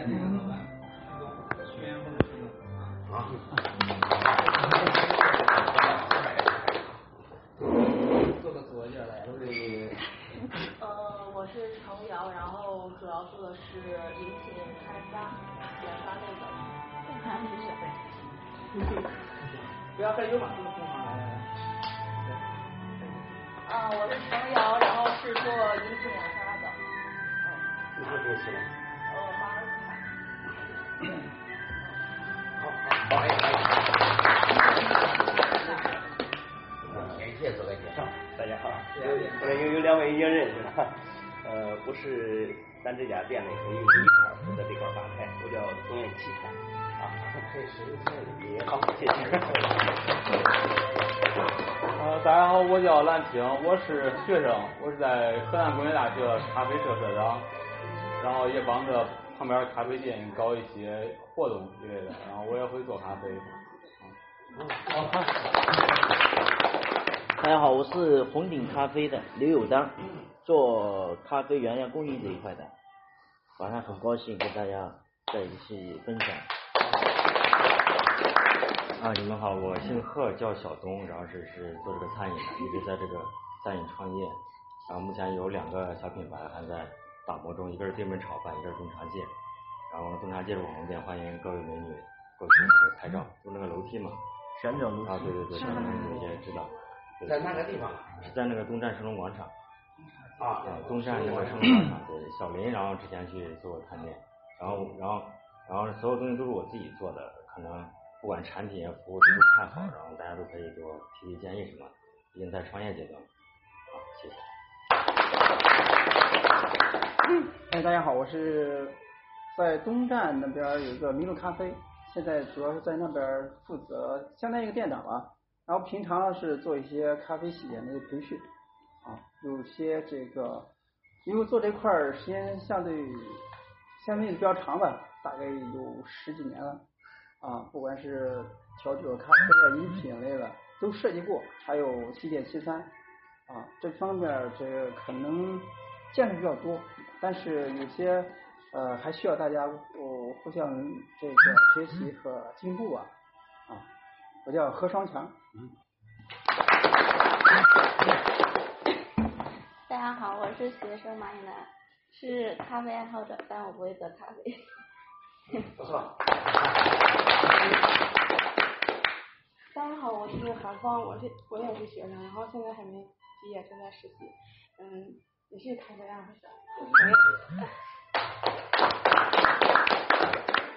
我是。呃，我是程瑶，然后主要做的是饮品开发。不要害羞嘛，这个同行来来来。啊，我是程瑶，然后是做饮品研发的。哪个公司的？两位已经认识了，呃，我是咱这家店的一个一号负责这块吧台，我叫董元奇啊，可以好，谢谢。呃，大家好，我叫兰平，我是学生，我是在河南工业大学咖啡社社长，然后也帮着旁边咖啡店搞一些活动之类的，然后我也会做咖啡。大家好，我是红顶咖啡的刘友当，做咖啡原料供应这一块的，晚上很高兴跟大家在一起分享。啊，你们好，我姓贺，叫小东，然后是是做这个餐饮的，一直在这个餐饮创业，然后目前有两个小品牌还在打磨中，一个是对门炒饭，一个是东茶界，然后东茶界是网红店，欢迎各位美女过去拍照，就那个楼梯嘛，旋转楼梯。啊，对对对，可能有些知道。对在那个地方？是在那个东站升龙广场。啊，对，东站那个升龙广场，对，小林，然后之前去做过探店，然后然后然后所有东西都是我自己做的，可能不管产品服务都不太好，然后大家都可以给我提提建议什么，毕竟在创业阶段。好，谢谢。哎，大家好，我是在东站那边有一个麋鹿咖啡，现在主要是在那边负责相当于一个店长吧。然后平常呢是做一些咖啡洗研的培训，啊，有些这个，因为做这块儿时间相对相对比较长吧，大概有十几年了，啊，不管是调酒、咖啡啊、饮品类的都涉及过，还有西点西餐，啊，这方面这可能见的比较多，但是有些呃还需要大家互互相这个学习和进步啊，啊，我叫何双强。大家好，我是学生马一楠，是咖啡爱好者，但我不会做咖啡。不错。大家好，我是韩芳，我是我也是学生，然后现在还没毕业，正在实习，嗯，也是咖啡爱好者。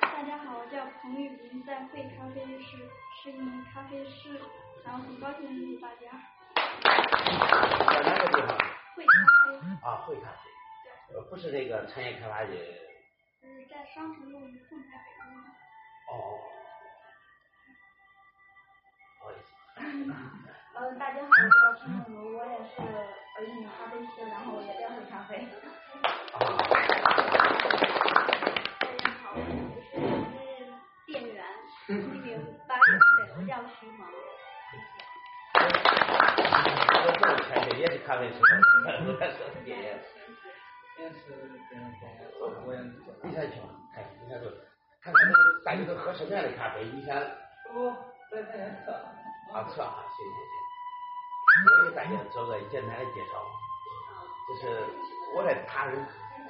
大家好，我叫彭玉林，在会咖啡师是一名咖啡师，然后很高兴认识大家。在哪个地方？会咖啡。啊，会咖啡。不是那个产业开发的。是在商城路与凤台北路。哦。不好意思。呃，大家好，我叫陈梦茹，我也是呃一名咖啡师，然后我也在喝咖啡。大家好，我是店员，一名八零岁，我叫徐萌。我做的产品也是咖啡师，我在说店员。也是跟做我也做。你先去吧，看你先做，看看这个大家都喝什么样的咖啡，你先。我在那测。啊，测啊，行行行。我给大家做个简单的介绍，就是我在踏入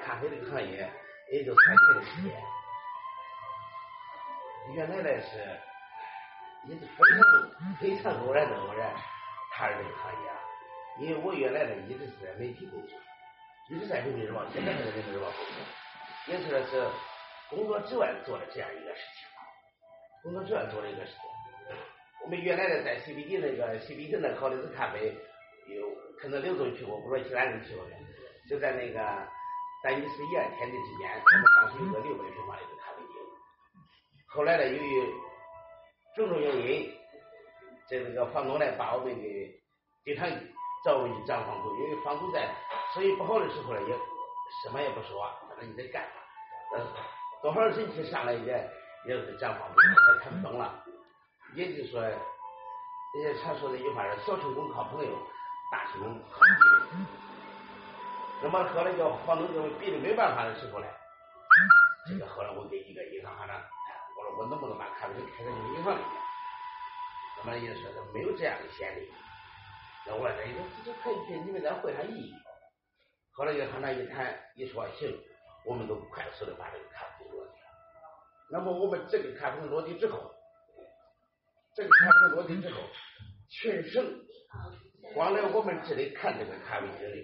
咖啡这个行业也就三年的时间，原来呢是也是非常非常偶然的偶然踏入这个行业，因为我原来呢一直是在媒体工作，一直在人民日报，现在还在人民日报工作，也是是工作之外做的这样一个事情，工作之外做了一个事情。我们原来的在 CBD 那个 CBD 那考的是咖啡，有可能刘总去过，不知道其他人去过没？就在那个丹尼斯沿天地之间，我们当时有个六百平方的一个咖啡厅。后来呢，由于种种原因，这那个房东呢把我们给经常找我去涨房租，因为房租在生意不好的时候呢，也什么也不说，反正你得干嘛。呃，多少人气上来也也是涨房租，他看懂了。也就是说，人家常说的一句话是“小成功靠朋友，大成功靠逼”。那么后来叫房东就逼的没办法的时候呢，这个后来我给一个银行行长，我说我能不能把咖啡厅开到你们银行里面？那么人家说他没有这样的先例。那我说这这可以给你们在会上议。后来这个行长一谈一说行，我们都快速的把这个咖啡厅落地了。那么我们这个咖啡厅落地之后，这个咖啡厅落地之后，全省光来我们这里看这个咖啡厅的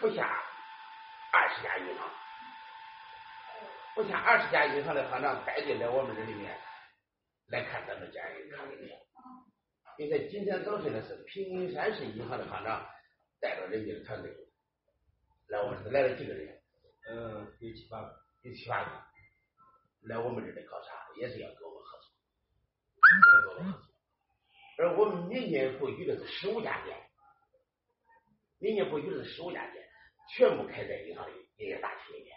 不下二十家银行，不下二十家银行的行长带进来我们这里面来看咱们这样一个咖啡厅。因为今天早晨呢是平顶山市银行的行长带着人家的团队来我们这来了几个人？嗯，有七八个，有七八个来我们这里考察，也是要跟我们合作，要跟我们合作。而我们明年布局的是十五家店，明年布局的是十五家店，全部开在银行的营业大厅里面。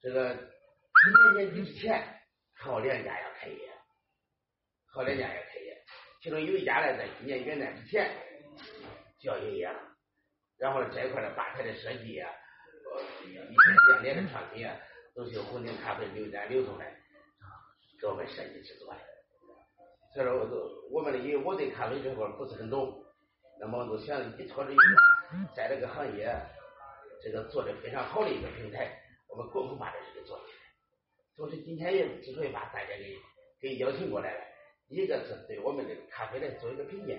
这个今年年底之前，还有两家要开业，好两家也开业，其中有一家呢，在今年元旦之前就要营业了。然后呢，这一块的吧台的设计啊，呃，一些亮点的创新啊，都是由红顶咖啡刘展刘总来给我们设计制作的。所以说，我都我们的因为我对咖啡这块不是很懂，那么我想依托着一个在这个行业这个做的非常好的一个平台，我们共同把这事给做起来。同时，今天也之所以把大家给给邀请过来了，一个是对我们这个咖啡来做一个评价，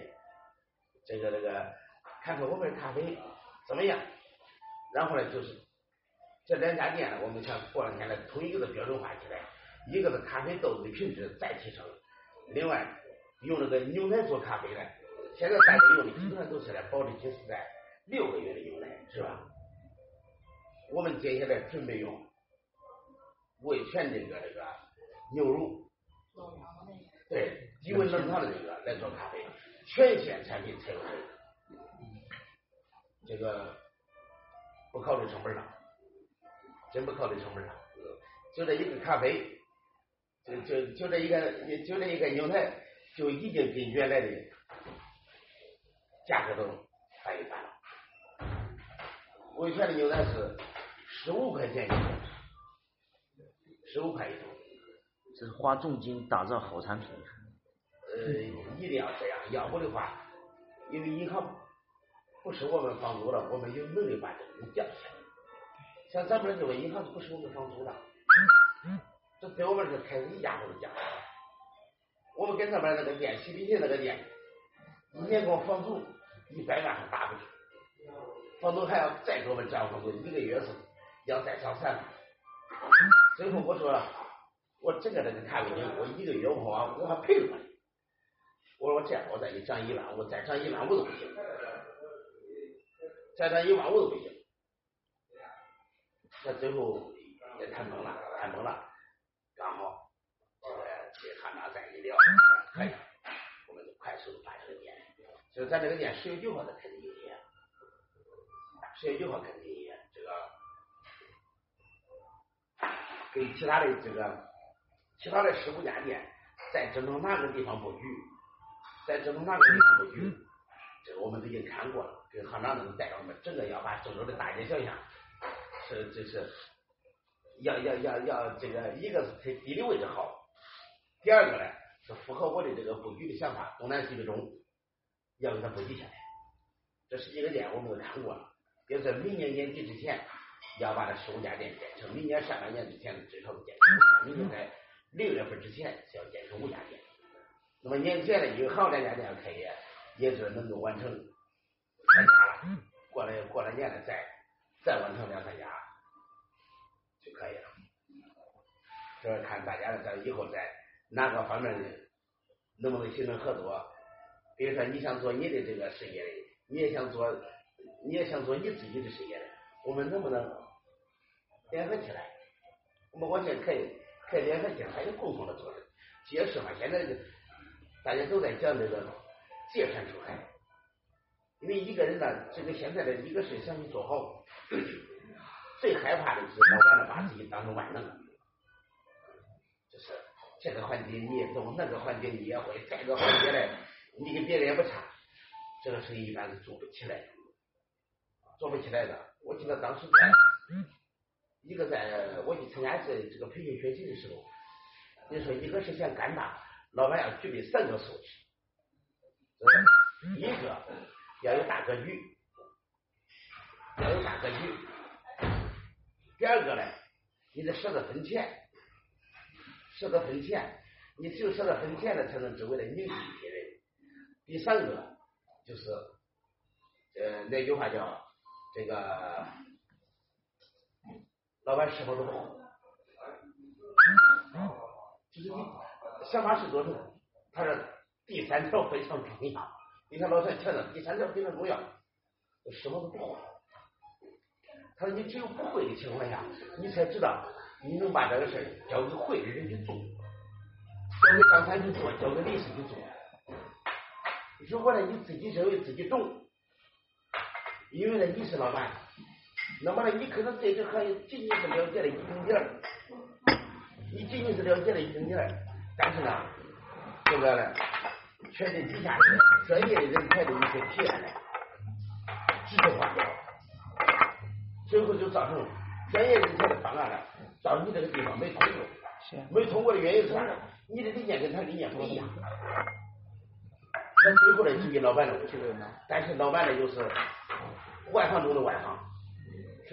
这个这个看看我们的咖啡怎么样。然后呢，就是这两家店呢，我们想过两天呢，统一个的标准化起来，一个是咖啡豆子的品质再提升，另外用那个牛奶做咖啡呢，现在大家用的基本上都是呢保质期是在六个月的牛奶，是吧？我们接下来准备用味全这个这个牛乳，对低温冷藏的这个来做咖啡，全线产品采用这个，这个不考虑成本了，真不考虑成本了，就这一个咖啡，就就就这一个就这一个牛奶，就已经跟原来的价格都翻一番了。味全的牛奶是十五块钱一桶，十五块一桶。花重金打造好产品。呃，一定要这样，要不的话，因为银行不收我们房租了，我们有能力把这个降下来。像咱们这个银行是不收我们房租的，这在我们这开一家伙都降下来。我们跟上面那个店，西皮鞋那个店，一年光房租一百万还打不住，房东还要再给我们涨房租，一个月是要再上三万。最后我说了，我整个这个咖啡厅，我一个月我还我还赔了你。我说我这样，我再给你涨一万，我再涨一万五都不行，再涨一万五都不行。那最后也谈崩了，谈崩了，刚好这个跟行长再一聊，可以，我们就快速的把这个店，就咱这个店十月九号才开始营业，十月九号开始营业，这个跟其他的这个其他的十五家店在郑州哪个地方布局，在郑州哪个地方布局，这个我们都已经看过了，跟行长都带着我们整个要把郑州的大街小巷。是，这是要要要要这个，一个是它地理位置好，第二个呢是符合我的这个布局的想法，东南西北中要给它布局下来。这十几个店我们都看过了，也是明年年底之前要把这十五家店建成，明年上半年之前最少建成，明年在六月份之前是要建成五家店。那么年前呢，有两家店要开业，也是能够完成三家了。过了过了年了再。再完成两三家就可以了，这看大家咱以后在哪个方面能不能形成合作？比如说你想做你的这个事业的，你也想做，你也想做你自己的事业的，我们能不能联合起来？我们完全可以可以联合起来，还有共同的做的。解释嘛，现在大家都在讲这个借山出海。因为一个人呢，这个现在的一个事想去做好，最害怕的是老板呢把自己当成万能，就是这个环节你也懂，那个环节你也会，这个环节嘞你跟别人也不差，这个生意一般是做不起来，做不起来的。我记得当时在一个在我去参加这这个培训学习的时候，你说一个是想干大，老板要具备三个素质，第一个要有大格局，要有大格局。第二个呢，你得舍得分钱，舍得分钱，你只有舍得分钱了，才能周围的凝聚一批人。第三个就是，呃，那句话叫这个老板什么都好，就是你想法是多少？他说第三条非常重要，你看老三强调第三条非常重要，什么都不会。他说你只有不会的情况下，你才知道你能把这个事儿交给会的人去做，交给张三去做，交给李四去做。如果呢你自己认为自己懂，因为呢你是老板，那么呢你可能对这行业仅仅是了解了一丁点儿，你仅仅是了解了一丁点儿，但是呢，这个呢，却对底下的专业的人才的一些提案呢，指手画脚。最后就造成专业人才的方案了，到你这个地方没通过，没通过的原因是啥？你的理念跟他理念不一样。那最后呢，就给老板的问题。但是老板呢，就是外行中的外行，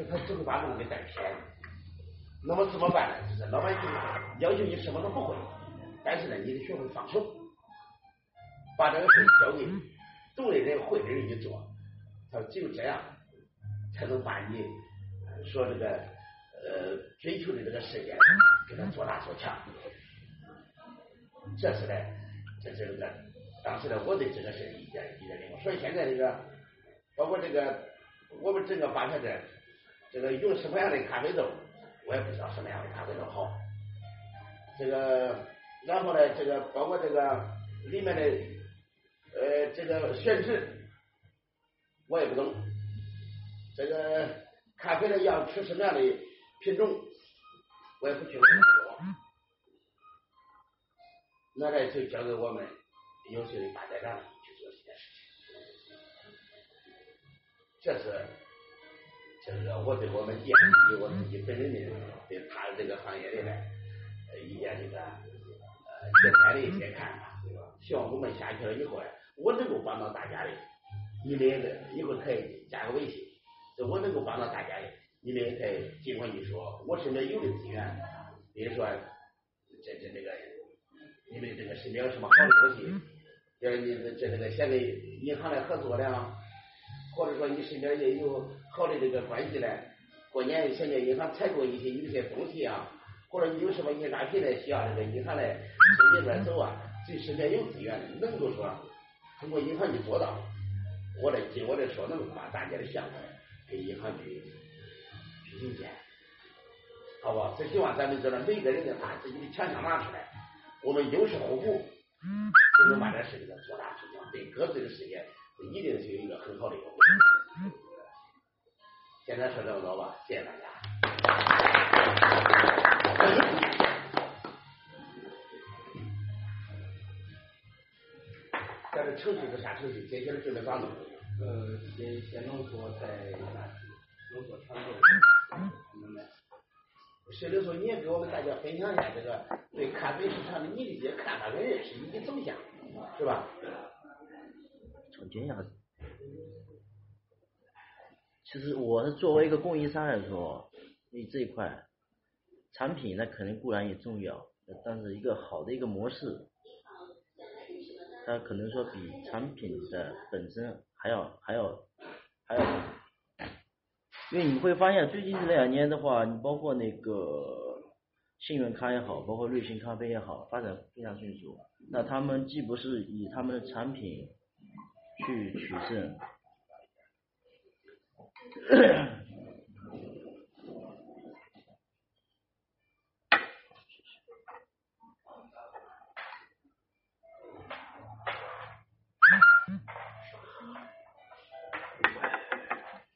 他只会把路给带偏。那么怎么办呢？就是老百姓要求你什么都不会，但是呢，你得学会放手，把这个事交给懂的人、会的人去做。他说只有这样，才能把你。说这个呃追求的这个事业给他做大做强，这是呢，这是这个当时呢我对这个事意见意见领所以现在这个包括这个我们整个吧台这这个用什么样的咖啡豆，我也不知道什么样的咖啡豆好。这个然后呢，这个包括这个里面的呃这个选址，我也不懂，这个。咖啡的要吃什么样的品种，我也不清楚。那呢就交给我们优秀的大队长去做这件事情。这是这个我对我们店以及我自己本人的对他这个行业的呃一点这个呃简单的一些看法，希望我们下去了以后呢，我能够帮到大家的，你们一会儿可以加个微信。我能够帮到大家的，你们可以尽管去说，我身边有的资源，比如说这这这个，你们这个身边有什么好的东西，要你这这个现在银行来合作了，或者说你身边也有好的这个关系呢，过年想叫银行采购一些有些东西啊，或者你有什么应诈品的需要这个银行来从这边走啊，自己身边有资源的，能够说通过银行去做到，我来尽我的所能把大家的项目。给银行去去引荐，好不好？只希望咱们这的每个人呢把自己的强项拿出来，我们优势互补，就能把这事情做大做强，对各自的事业一定是有一个很好的一个现在说这么多吧，谢谢大家。这个程序是啥程序？接下来准备咋弄？呃，先先浓缩再浓缩传豆，明白？石榴说，你也给我们大家分享一下这个对咖啡市场的你的一些看法跟认识以及走向，是吧？总结一下，其实我是作为一个供应商来说，你这一块产品那肯定固然也重要，但是一个好的一个模式，它可能说比产品的本身。还要还要还要，因为你会发现最近这两年的话，你包括那个信源咖也好，包括瑞幸咖啡也好，发展非常迅速。那他们既不是以他们的产品去取胜。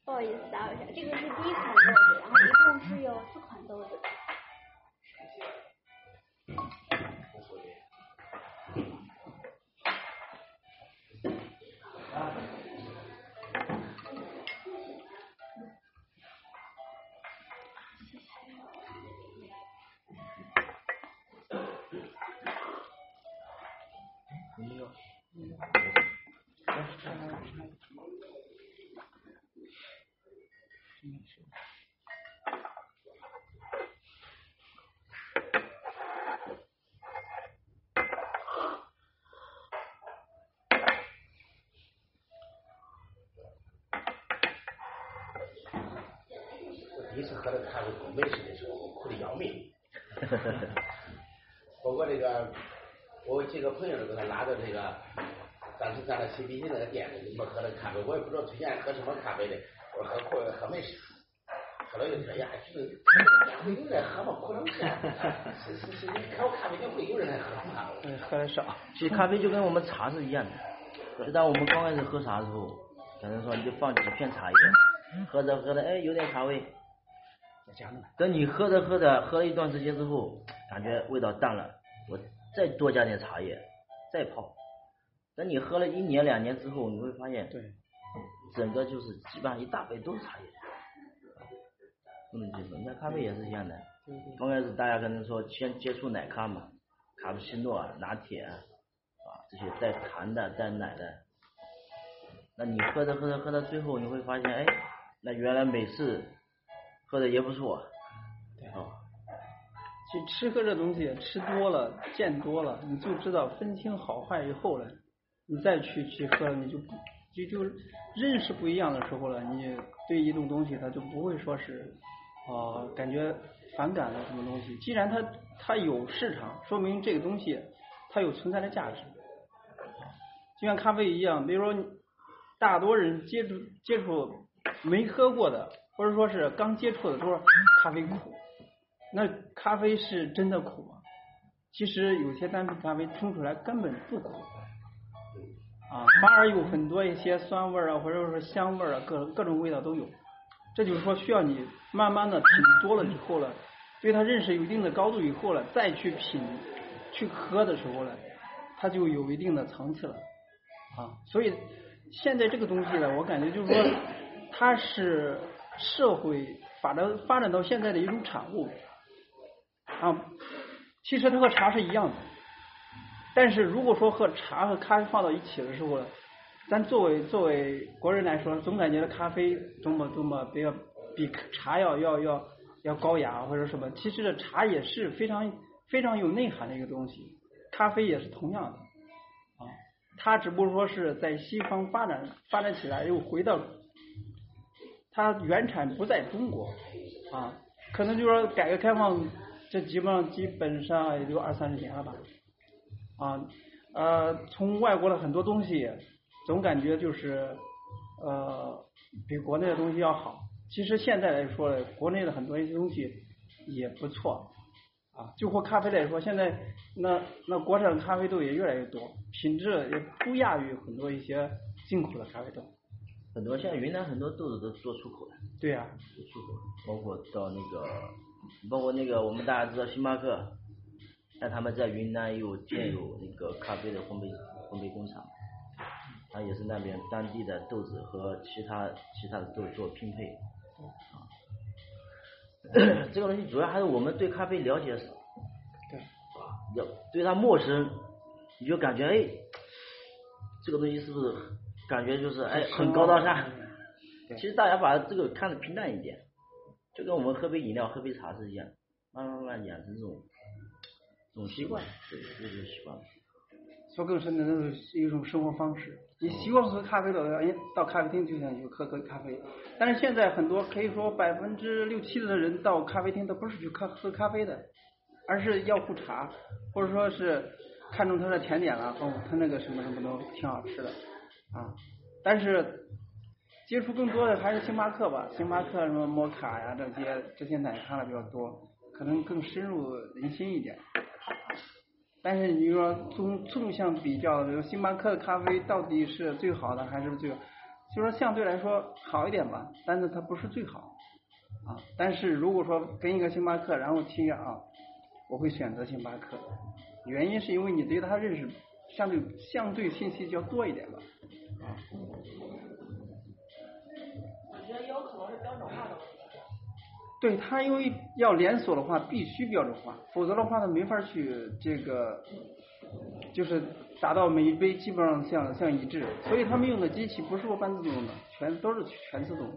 不好意思打扰一下，这个是第一款豆子，然后一共是有四款豆子。没有。我第一次喝这个咖啡不美式的时候，我哭的要命。包括这个，我几个朋友都给他拉到这个，当时咱那 CBC 那个店里，你们喝那咖啡，我也不知道推荐喝什么咖啡的，我说喝苦喝美式。后来又说呀，这个会有人喝吗？可能是，是是是，你看我咖啡店会有人来喝吗？嗯，喝的少。其实咖啡就跟我们茶是一样的，就当我们刚开始喝茶的时候，可能说你就放几片茶叶，喝着喝着，哎，有点茶味。等你喝着喝着，喝了一段时间之后，感觉味道淡了，我再多加点茶叶，再泡。等你喝了一年两年之后，你会发现，对，整个就是基本上一大杯都是茶叶。不能接受，你看咖啡也是一样的。刚开始大家可能说先接触奶咖嘛，卡布奇诺、拿铁啊这些带糖的、带奶的，那你喝着喝着喝到最后，你会发现，哎，那原来美式喝的也不错。对。哦。其实吃喝这东西吃多了、见多了，你就知道分清好坏以后了，你再去去喝，你就不就就认识不一样的时候了，你对一种东西它就不会说是。啊，感觉反感了什么东西？既然它它有市场，说明这个东西它有存在的价值。就像咖啡一样，比如说大多人接触接触没喝过的，或者说是刚接触的，都说咖啡苦。那咖啡是真的苦吗？其实有些单品咖啡冲出来根本不苦，啊，反而有很多一些酸味啊，或者说香味啊，各各种味道都有。这就是说，需要你慢慢的品多了以后了，对它认识有一定的高度以后了，再去品去喝的时候呢，它就有一定的层次了啊。所以现在这个东西呢，我感觉就是说，它是社会发展发展到现在的一种产物啊。其实它和茶是一样的，但是如果说和茶和咖啡放到一起的时候。咱作为作为国人来说，总感觉咖啡多么多么比较比茶要要要要高雅或者什么。其实这茶也是非常非常有内涵的一个东西，咖啡也是同样的啊。它只不过说是在西方发展发展起来，又回到它原产不在中国啊。可能就说改革开放这基本上基本上也就二三十年了吧啊呃，从外国的很多东西。总感觉就是呃比国内的东西要好。其实现在来说，国内的很多一些东西也不错啊。就喝咖啡来说，现在那那国产咖啡豆也越来越多，品质也不亚于很多一些进口的咖啡豆。很多现在云南很多豆子都做出口的。对呀，做出口，包括到那个，包括那个我们大家知道星巴克，但他们在云南有建有那个咖啡的烘焙烘焙工厂。它也是那边当地的豆子和其他其他的豆做拼配，啊，这个东西主要还是我们对咖啡了解少，对，要对它陌生，你就感觉哎，这个东西是不是感觉就是哎很高大上？其实大家把这个看得平淡一点，就跟我们喝杯饮料、喝杯茶是一样，慢慢慢养成这种这种习惯，对，这就习惯。说更深的，那是一种生活方式。你习惯喝咖啡的，哎，到咖啡厅就想去喝喝咖啡。但是现在很多可以说百分之六七十的人到咖啡厅都不是去喝喝咖啡的，而是要壶茶，或者说是看中他的甜点了，哦，他那个什么什么都挺好吃的啊。但是接触更多的还是星巴克吧，星巴克什么摩卡呀这些这些奶咖的比较多，可能更深入人心一点。但是你说纵纵向比较，这个星巴克的咖啡到底是最好的还是最？就说相对来说好一点吧，但是它不是最好啊。但是如果说跟一个星巴克，然后听啊，我会选择星巴克，原因是因为你对它认识相对相对信息就要多一点吧啊。对他，因为要连锁的话，必须标准化，否则的话，他没法去这个，就是达到每一杯基本上像像一致，所以他们用的机器不是说半自动的，全都是全自动的。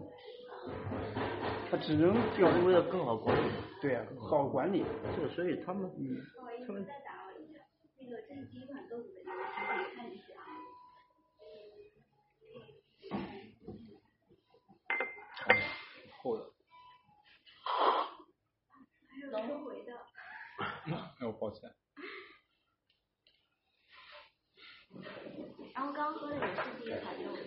它只能就是为了更好管理。对呀、好管理。是，所以他们嗯，他们，哎，我抱歉。然后刚刚喝的也是第一款豆子。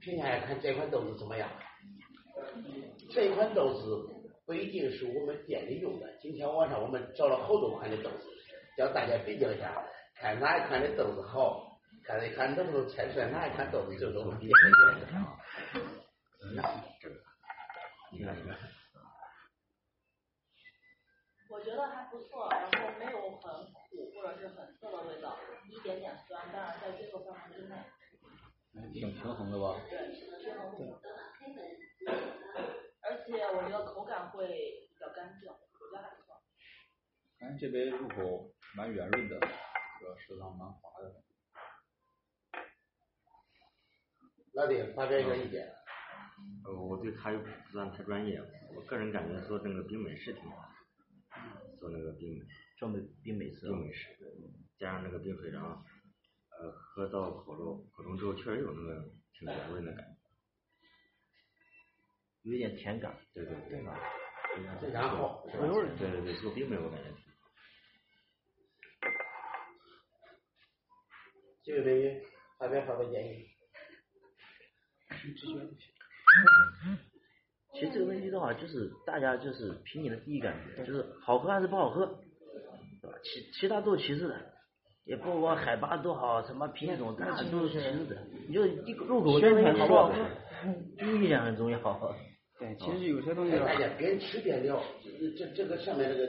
评下来看这款豆子怎么样？这款豆子不一定是我们店里用的。今天晚上我们找了好多款的豆子，叫大家比较一下，看哪一款的豆子好，看一看能不能猜出来哪一款豆子就是我们店里用的。你看你看，我觉得还不错，然后没有很苦或者是很涩的味道，一点点酸，但是在这个范围之内。挺平衡的吧？对，平衡度。而且我觉得口感会比较干净，我觉得还不错。感觉这杯入口蛮圆润的，这个舌头蛮滑的。那得，发表一个意见。呃，我对它又不算太专业，我个人感觉做那个冰美式挺好，做那个冰美，专门冰美式。冰美式，加上那个冰水，然后呃喝到口中口中之后，确实有那个挺圆润的感觉。有一点甜感。对对对。非常好。对对对，做冰美我感觉挺好。几位美女，发表发表建议。其实这个问题的话，就是大家就是凭你的第一感觉，就是好喝还是不好喝，对吧？其其他都是其次的，也不管海拔多好，什么品种，那都是其次的。你就一入口宣那传好不好喝，第一印象很重要。对，其实有些东西大家边吃边聊，这这这个上面这个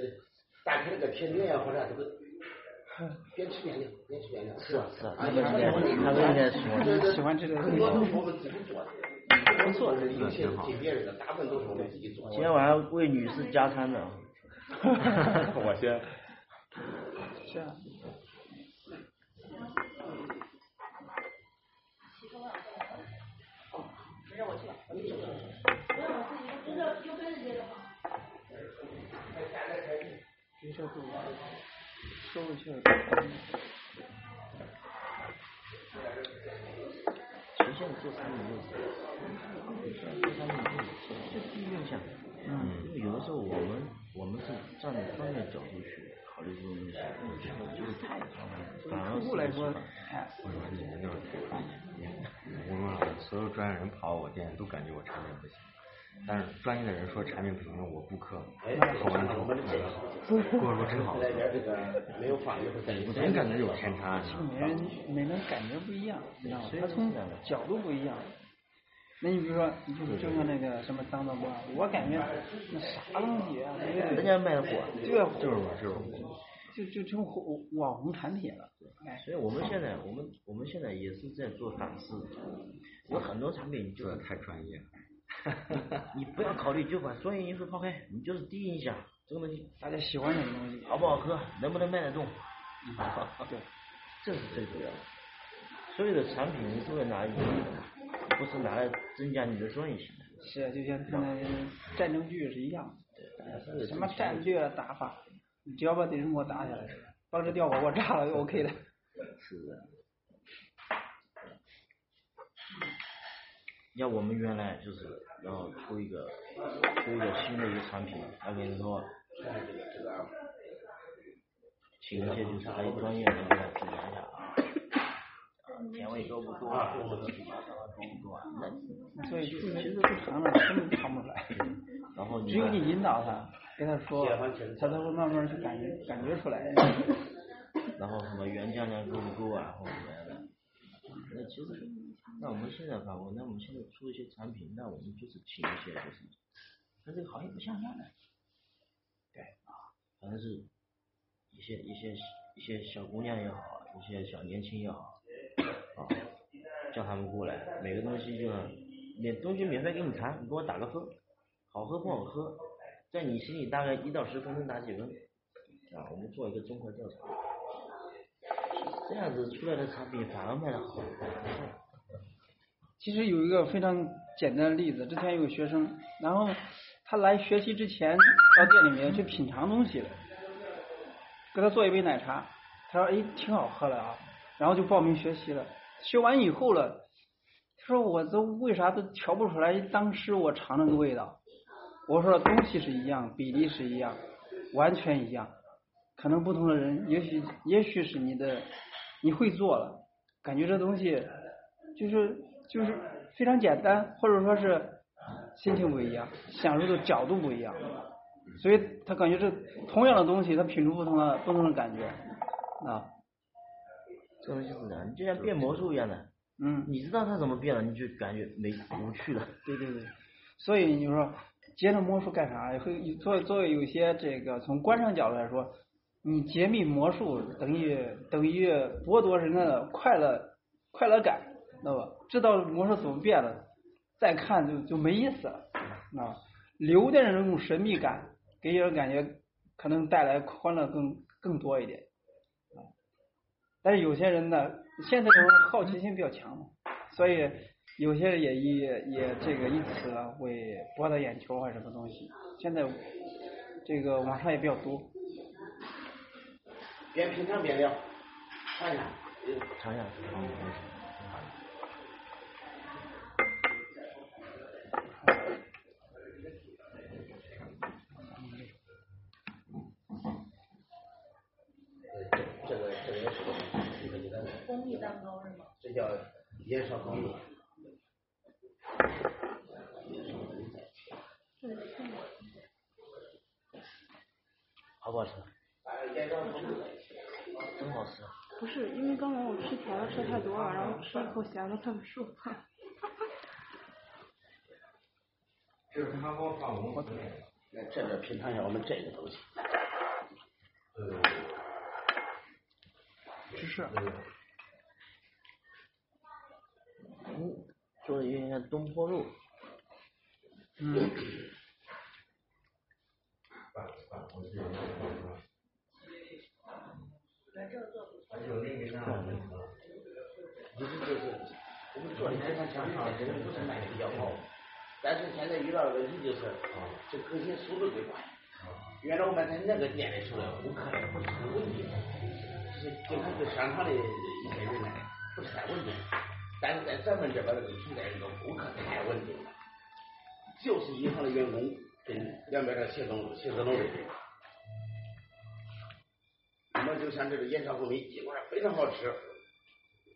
打开这个甜点呀或者这个，边吃边聊，边吃边聊。是啊是他们应该他们应该喜欢喜欢吃这个很多都是我们自己做的，不做是有些给别人的，大部分都是我们自己做的。今天晚上为女士加餐的。我先。是啊。没事，我去吧，我自己就这就跟着。别说不说不去了。其实现在做产品就是，现做产品就就第一印象。嗯。因为有的时候我们我们是站在专业角度去考虑这种东西，就是太专业，反而客户来说，我说你们就是太专业，我问了所有专业人跑我店都感觉我产品不行，但是专业的人说产品不行，我顾客跑完之后，跟我说真好喝，来点这个没有放一会儿再我真感觉有偏差，每人每人感觉不一样，你知道吗？他从角度不一样。那你比如说，你就就像那个什么脏的馍，我感觉那啥东西啊，人家卖的火，这个就是我就是我。就就成火网红产品了。哎，所以我们现在我们我们现在也是在做反思，有很多产品就是太专业了，你不要考虑就把专业因素抛开，你就是第一印象，这个东西大家喜欢什么东西，好不好喝，能不能卖得动，对，这是最主要的。所有的产品你都是拿来盈利的，不是拿来增加你的专业性的。是啊，就像看那战争剧是一样的，对，什么战略打法，你只要把敌人给我打下来，把这碉堡给我炸了就 OK 了。是的。要我们原来就是要出一个出一个新的一个产品，他跟你说，请一些就是还有专业人员来指导一下啊，甜味多不多啊，或者是多不多啊？那所以其实不尝了根本尝不出来。然后只有你引导他，跟他说，他才会慢慢去感觉感觉出来。然后什么原浆量够不够啊，或者怎么样的？那其实，那我们现在反过，那我们现在出一些产品，那我们就是请一些就是，跟这个行业不像样的，对啊，反正是一些一些一些小姑娘也好，一些小年轻也好，啊，叫他们过来，每个东西就免东西免费给你尝，你给我打个分，好喝不好喝，在你心里大概一到十分能打几分？啊，我们做一个综合调查，这样子出来的产品反而卖的好。其实有一个非常简单的例子，之前有个学生，然后他来学习之前到店里面去品尝东西了，给他做一杯奶茶，他说哎挺好喝的啊，然后就报名学习了，学完以后了，他说我都为啥都调不出来当时我尝那个味道？我说东西是一样，比例是一样，完全一样，可能不同的人，也许也许是你的你会做了，感觉这东西就是就是非常简单，或者说是心情不一样，享受的角度不一样，所以他感觉这同样的东西，他品出不同的不同的感觉啊。这东西是这样，就像变魔术一样的，嗯，你知道他怎么变了，你就感觉没无趣了。对对对，所以你说接着魔术干啥？会作为作为有些这个从观赏角度来说，你揭秘魔术等于等于剥夺人的快乐快乐感，知道吧？知道魔术怎么变了，再看就就没意思了啊。留的人那种神秘感，给人感觉可能带来欢乐更更多一点。但是有些人呢，现在这种好奇心比较强嘛，所以有些人也也也这个以此为博得眼球啊什么东西。现在这个网上也比较多。边品尝边聊，尝一下，尝一下。这个这个也是个一个简单的，这叫盐烧蜂蜜。好不好吃？真好吃。不是，因为刚才我吃甜的吃太多了，然后吃一口咸的特别舒服。就是他给我发红包来这边品尝一下我们这个东西。呃，芝士。嗯，做的有点像东坡肉。嗯。其实就是我们做的这款产品真的不是卖的比较好，但是现在遇到的问题就是，这更新速度最快。原来我们在那个店的时候，顾客不是很稳定，就是经常去商场的一些人呢不是太稳定，但是在咱们这边这个存在一个顾客太稳定了，就是银行的员工跟两边的写字楼写字楼的人。那么就像这个盐烧蜂蜜，尽管非常好吃，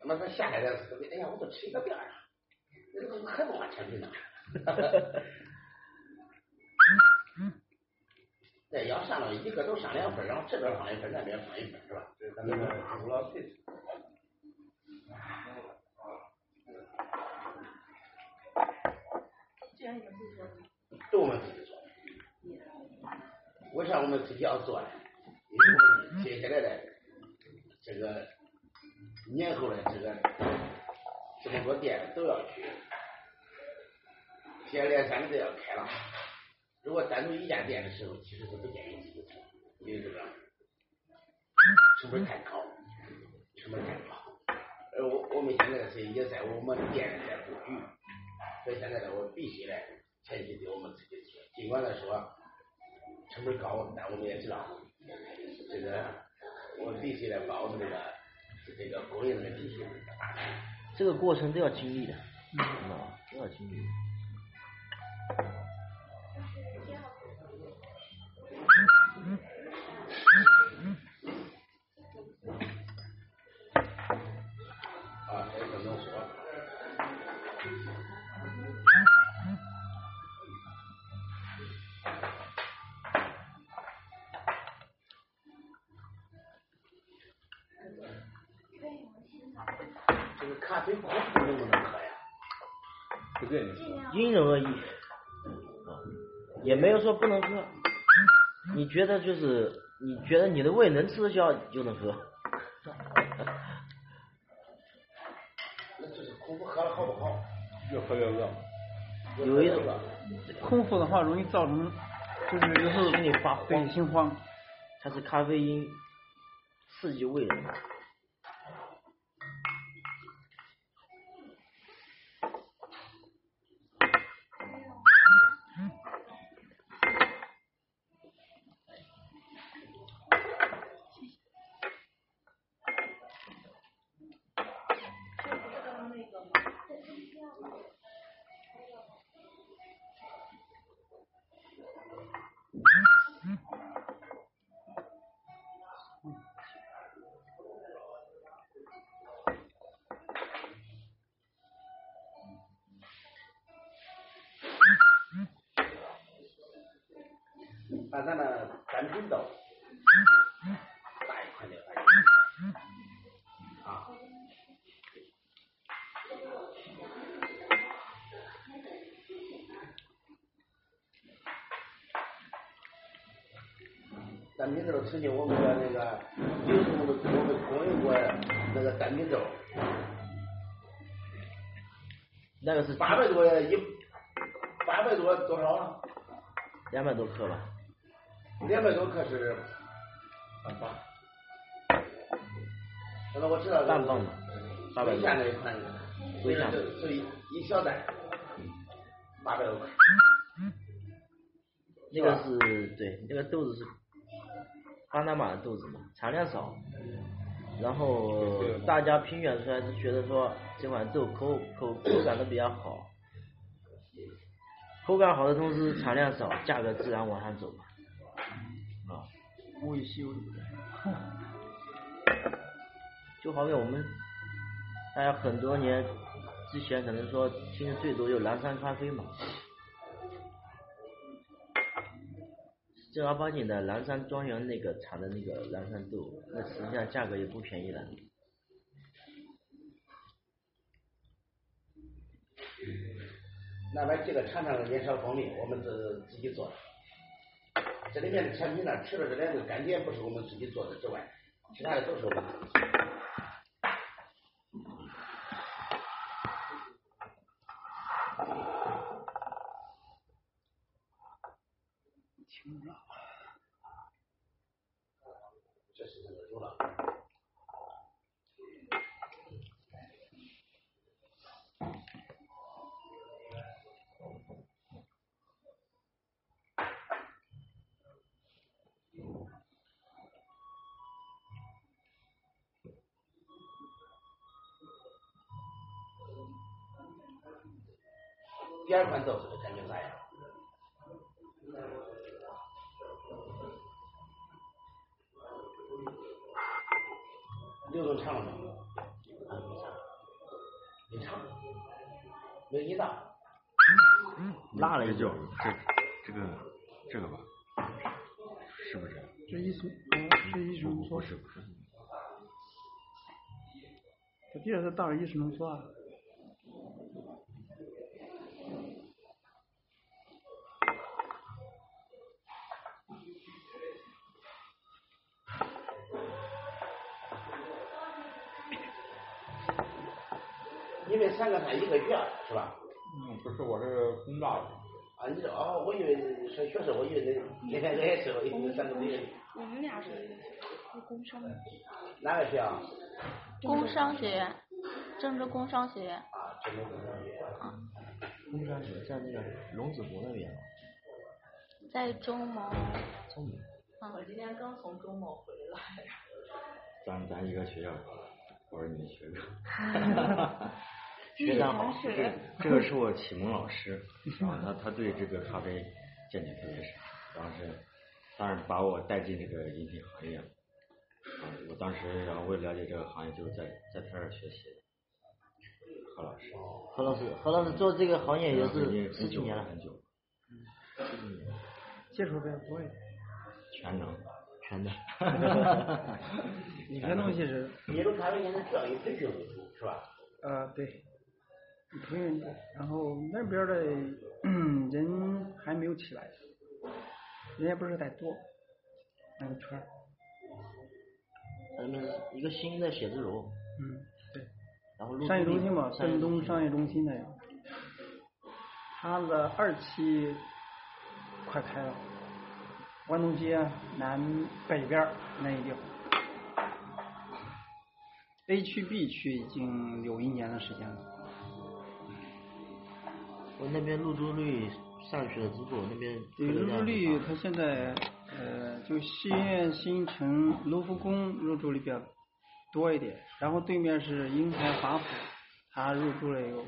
那么他下来的时候，哎呀，我都吃一个遍了，这个很多产品呢。对，要上了一个都上两份，然后这边放一份，那边放一份，是吧？这是咱们主要配置。既然你们自己做，都我们自己做。为啥我们自己要做呢？因为接下来的这个年后的这个这么多店都要去，接连三个都要开了。如果单独一家店的时候，其实是不建议自己做，因为这个成本太高，成本太高。而我我们现在是也在我们店在布局，所以现在呢，我必须呢前期得我们自己做，尽管来说成本高，但我们也知道这个我们必须得把我们这个这个供应的体系打开。这个过程都要经历的，啊，都要经历。啊，因人而异，啊，也没有说不能喝。你觉得就是你觉得你的胃能吃得消就能喝，那就是空空腹喝了好不好？越喝越饿。有一种空腹的话容易造成，就是有时候心里发慌心慌。它是咖啡因刺激胃的。单品豆曾经我们的那个有时候我们供应过那个单品豆，那个是八百多一，八百多多少啊？两百多克吧。两百多克是半磅，那么我知道半磅嘛，八百微多。下那一款，微下所以所以一小袋。八百多克。那个是对，那个豆子是巴拿马的豆子嘛，产量少，然后大家评选出来是觉得说这款豆口口口感都比较好，口感好的同时产量少，价格自然往上走嘛。啊，物以稀为贵。就好比我们大家很多年之前可能说听的最多就蓝山咖啡嘛，正儿八经的蓝山庄园那个产的那个蓝山豆，那实际上价格也不便宜了。那边这个尝尝年少蜂蜜，我们是自己做的。这里面的产品呢，除了这两个干碟不是我们自己做的之外，其他的都是我们我记得是大于意式浓缩啊。你们三个才一个月是吧？嗯，不是，我是工大的。啊，你这哦，我以为是学生，我以为那天天挨吃，我以为三个月。我们俩是是工商。哪个学校？工商学院，郑州工商学院。啊，郑州工商学院。工商学在那个龙子湖那边吗，在中牟。中牟。我今天刚从中牟回来。咱咱一个学校，我是你学长。学长好，这个这个是我启蒙老师，然后他他对这个咖啡见解特别深，然后是当时把我带进这个饮品行业了。啊，我当时然后为了了解这个行业，就是在在他这儿学习的。何老师。何老师，何老师做这个行业也是十很久几年了，很久。十几年。接触比较多一点。全能。全能。你这东西是。耶鲁咖啡现在主要以培训为主，是吧？呃，对。以培训，然后那边的嗯 人还没有起来，人也不是太多，那个圈儿。他们一个新的写字楼。嗯，对。然然后入商业中心嘛，商业镇东商业中心那样。它的二期快开了，关东街南北边那一地方。A 区 B 区已经有一年的时间了。我那边入住率上去了之后，那边对入住率，它现在呃，就西苑新城卢浮宫入住率比较多一点，然后对面是英台华府，它入住了有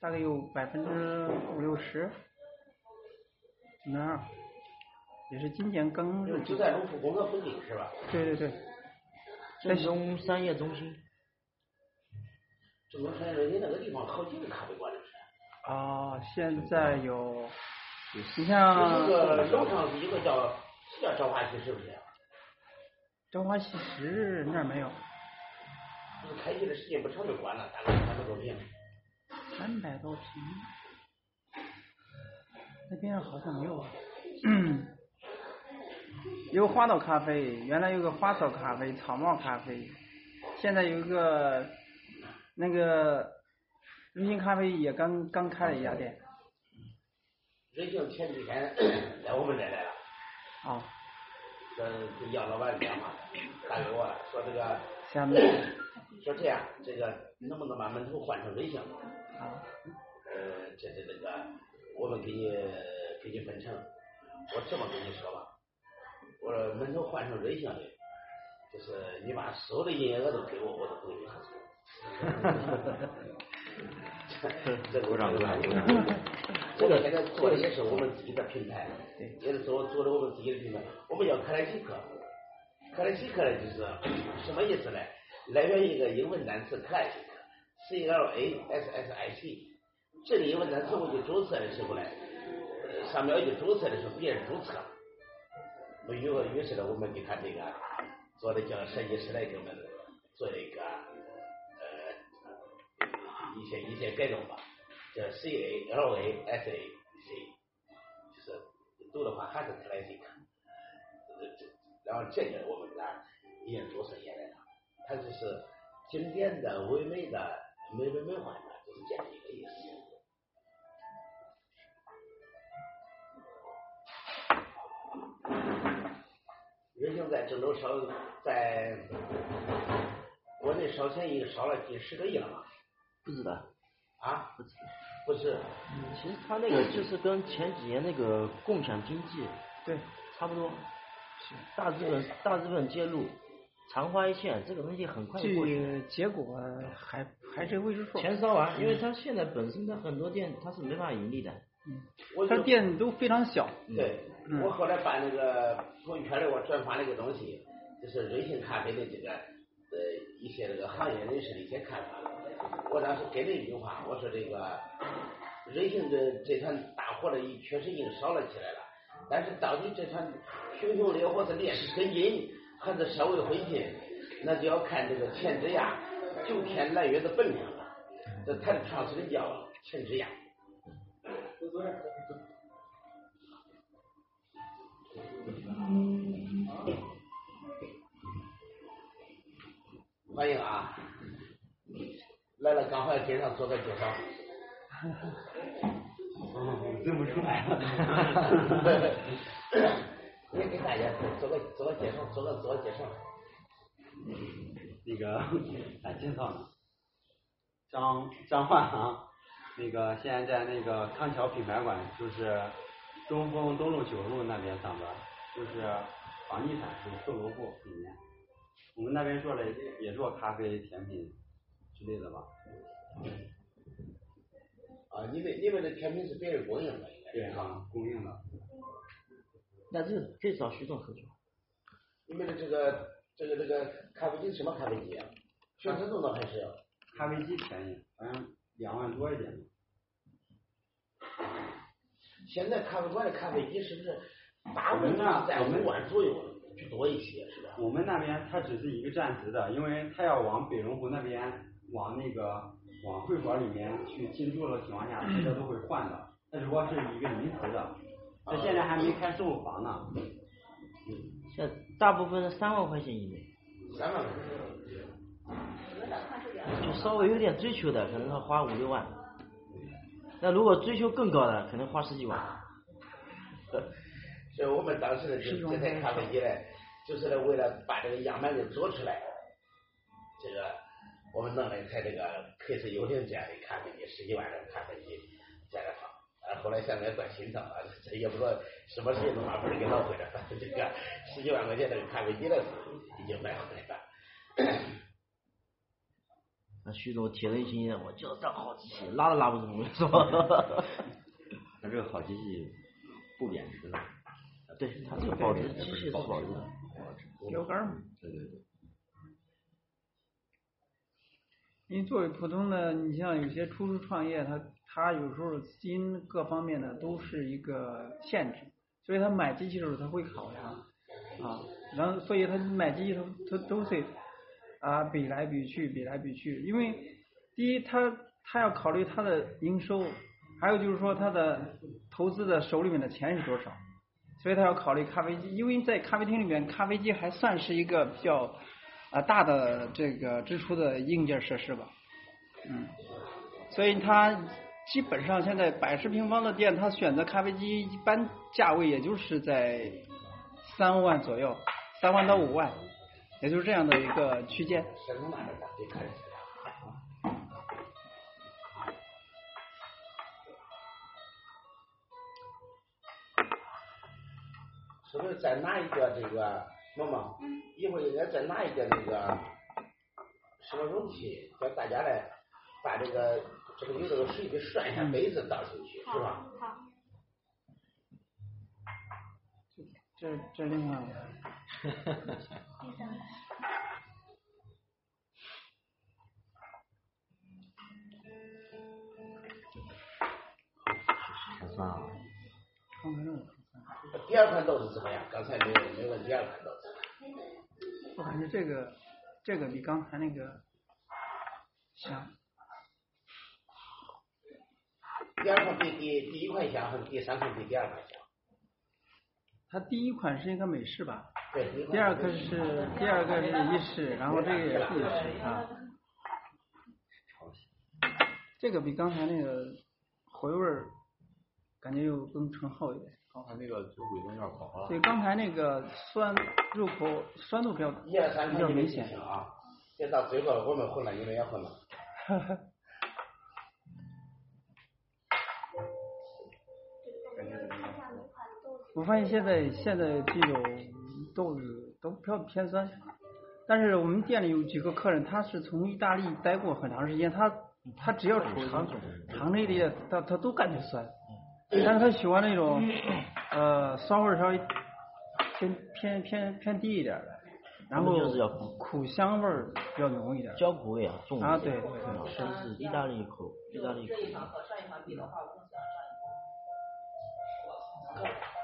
大概有百分之五六十，那样，也是今年刚入住。就在卢浮宫的附近是吧？对对对。在中商业中心。镇东商业中心那个地方好几个咖啡馆就是。啊，现在有，你像这个楼上是一个叫是叫朝花夕是不是？朝花夕拾那儿没有。就是开业的时间不长就关了，大概三百多平。三百多平，那边好像没有吧？有花岛咖啡，原来有个花草咖啡、草帽咖啡，现在有一个那个瑞幸咖啡也刚刚开了一家店。瑞幸前几天来我们这来了。啊。这这杨老板的电话打给我，说这个。下面。说这样，这个能不能把门头换成瑞幸？啊。呃，这这这个，我们给你给你分成。我这么跟你说吧，我说门头换成瑞幸的，就是你把所有的营业额都给我，我都不给你合作。这个鼓掌鼓掌鼓掌。这个现在做的也是我们自己的品牌，也是做做的我们自己的品牌。我们叫克莱西克，克莱西克呢就是什么意思呢？来源于一个英文单词 classic，C L A S S I C，这个英文单词我去注册的时候呢，上面就注册的时候别人注册，我于于是呢，我们给他这个做的叫设计师来给我们做了一个一些一些改动吧，叫 C A L A S A C，就是读的话还是 classic，然后这个我们给他已经注册下来了。它就是经典的、唯美的、美轮美奂的，就是这样一个意思。瑞幸在郑州烧，在国内烧钱已经烧了近十个亿了吧？不知道。啊？不知道。不是。其实他那个就是跟前几年那个共享经济，对，差不多。是。大资本大资本介入。昙花一现，这个东西很快就过去。结果还还是未知数。钱烧完，因为它现在本身的很多店它是没法盈利的。嗯。它店都非常小。对。我后来把那个朋友圈里，我转发那个东西，就是瑞幸咖啡的这个呃一些这个行业人士的一些看法。我当时给了一句话，我说这个瑞幸的这团大火的确实已经烧了起来了，但是到底这团熊熊烈火是烈士根筋。还是社会灰烬，那就要看这个钱之亚九天揽月的本领了。这他的创始人叫钱之亚。欢迎啊！来了，刚好给上。做个介绍。认不出来。也给大家做个做个介绍，做个自我介绍。那个咋介绍呢？张张焕航，那个现在在那个康桥品牌馆，就是中丰东路九路那边上班，就是房地产是售楼部里面。我们那边做了也做咖啡、甜品之类的吧。啊，你们你们的甜品是别人供应的？对啊，供应的。那这个可以找徐总合作。你们的这个这个这个咖啡机什么咖啡机啊？全自动的还是？咖啡机便宜，好像两万多一点。现在咖啡馆的咖啡机是不是大部分在五万左右就多一些，是吧？我们那边它只是一个暂时的，因为它要往北龙湖那边往那个往会馆里面去进驻的情况下，大家都会换的。它只不过是一个临时的。那现在还没开售房呢。嗯，现大部分是三万块钱以内。三万块钱。就稍微有点追求的，可能要花五六万。那如果追求更高的，可能花十几万。所以我们当时呢，就这台咖啡机呢，就是呢为了把这个样板给做出来，这个我们弄了一台这个 K 四幽灵这样的咖啡机，十几万的咖啡机在那放。啊，后来现在怪心疼啊，这也不知道什么时候能把本儿给弄回来，反正这个十几万块钱这个咖啡机呢是已经买回来了。那徐总铁了心，我就这好机器，拉都拉不住，是吧？那这个好机器不贬值的。对，它这个保值机器是保值的。标杆嘛。对对对。因为作为普通的，你像有些初次创业，他他有时候资金各方面的都是一个限制，所以他买机器的时候他会考量啊，然后所以他买机器他他都会啊比来比去比来比去，因为第一他他要考虑他的营收，还有就是说他的投资的手里面的钱是多少，所以他要考虑咖啡机，因为在咖啡厅里面，咖啡机还算是一个比较。啊，大的这个支出的硬件设施吧，嗯，所以它基本上现在百十平方的店，它选择咖啡机一般价位也就是在三万左右，三万到五万，也就是这样的一个区间。是不是再拿一个这个？萌萌，一会儿应该再拿一个那个什么容器，叫大家来把这个这个有这个水给涮一下杯子倒进去，是吧？好。这这另外。哈哈哈算啊。第二款豆子怎么样？刚才没没问第二款豆子。我感觉这个这个比刚才那个香。第二款比第第一款香，还是第三款比第二款香？它第一款是一个美式吧？对。第二个是第二个是意式，然后这个也是意式啊。这个比刚才那个回味儿感觉又更醇厚一点。刚才那个酒鬼有点薄了。对，刚才那个酸入口酸度比较一二三比较明显啊。别到最后我们混了，你们也混了。我发现现在现在这种豆子都比较偏酸，但是我们店里有几个客人，他是从意大利待过很长时间，他他只要尝尝这些，他他都感觉酸。但是他喜欢那种，呃，酸味稍微偏偏偏偏低一点的，然后苦香味儿比较浓一点。焦苦味啊，重啊对对对，是是意大利口，意大利口。这一款和上一款比的话，我更喜欢上一款。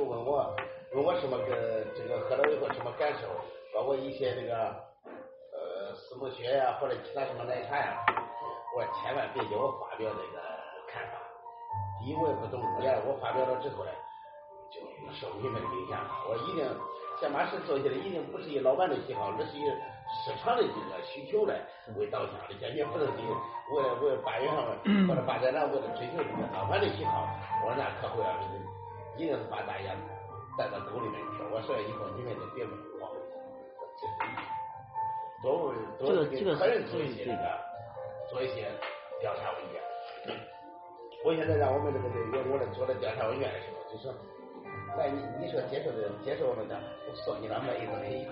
店员有时候问我，问我什么个这个喝了以后什么感受，包括一些这个呃私募雪呀或者其他什么奶茶呀，我千万别叫我发表这个看法。第一我也不懂第二，我发表了之后呢，就受你们的影响。我一定先把事做起来，一定不是以老板的喜好，而是以市场的这个需求来为导向的，坚决不能以为了为了八月上或者八展览为了追求这个老板的喜好，我说那可会啊。一定是把大家带到沟里面去。我说以后你们就别问我，多多给客人做一些这个，做一些调查问卷。我现在让我们这个员工来做了调查问卷的时候，就说，来你你说接受的接受我们的，我送你两百一分一。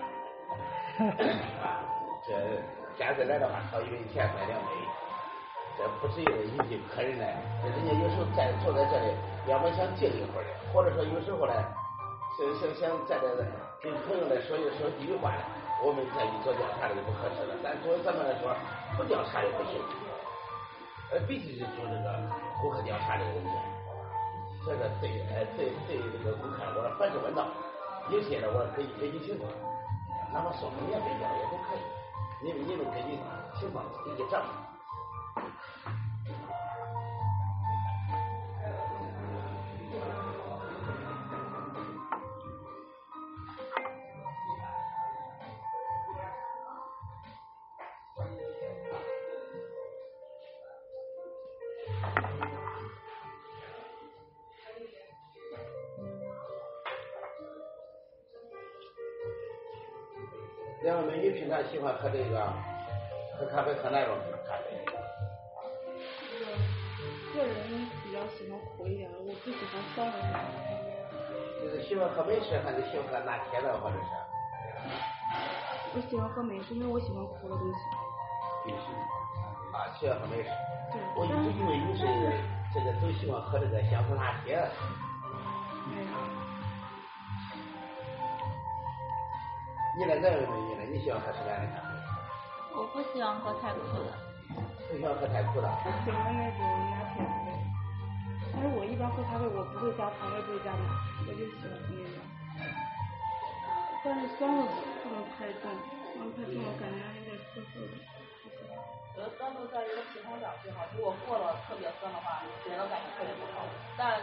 啊，这下次来的话掏一分钱买两杯。这不是一个引进客人来，这人家有时候在坐在这里，要么想静一会儿，或者说有时候呢，想想想在这跟朋友来说一说几句话，我们再去做调查就不合适了。但作为咱们来说，不调查也不行，呃，必须是做这个顾客调查的问卷，这个对，呃，对对这个顾客，我凡是问到，有些呢我根据根据情况，哪怕说免费教也都可以，你们你们根据情况自己掌握。欢喝这个喝咖啡喝那种咖啡？我个人比较喜欢苦一点的，我不喜欢酸的咖啡。就是喜欢喝美式还是喜欢喝拿铁的或者是？我喜欢喝美式，因为我喜欢苦的东西。美式啊，喜欢喝美式。对。我一直以为你是这个都喜欢喝这个香草拿铁。没有。你来？哪位美女呢？你喜欢喝什么样的咖啡？我不喜欢喝太苦的。不喜欢喝太苦的。我喜欢那种拿铁味。但是我一般喝咖啡，我不会加糖，也不会加奶，我就喜欢那种。但是酸的不能太重，酸太重了感觉有点涩涩的。我觉得酸度在一个平衡点最好，如果过了特别酸的话，给人感觉特别不好。但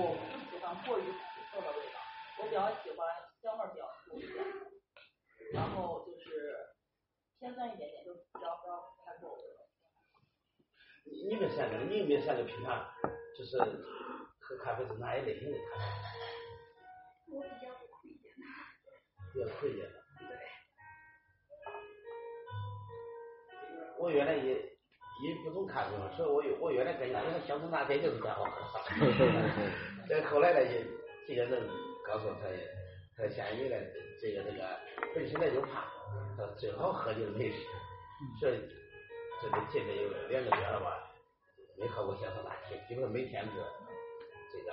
我不喜欢过于苦涩的味道，我比较喜欢香味比较足一点。然后就是偏酸一点点，就不要不要太过味了。你你们三个，你们三个平常就是喝咖啡是哪一类型的咖啡？我比较苦一点的。比较苦一点的。对。我原来也也不懂咖啡嘛，所以我我原来感觉这个香草拿铁就是这好喝。但 后来呢，也这个人告诉他，他嫌疑呢，这个这个本身呢就怕，他最好喝就是美式，所以这里这个有两个月了吧，没喝过香草拿铁，基本上每天是这个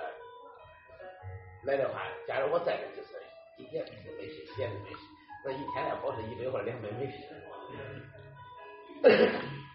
来的话，假如我在这就是一天是没事，一天是美式，那一天要保持一杯或者两杯美式。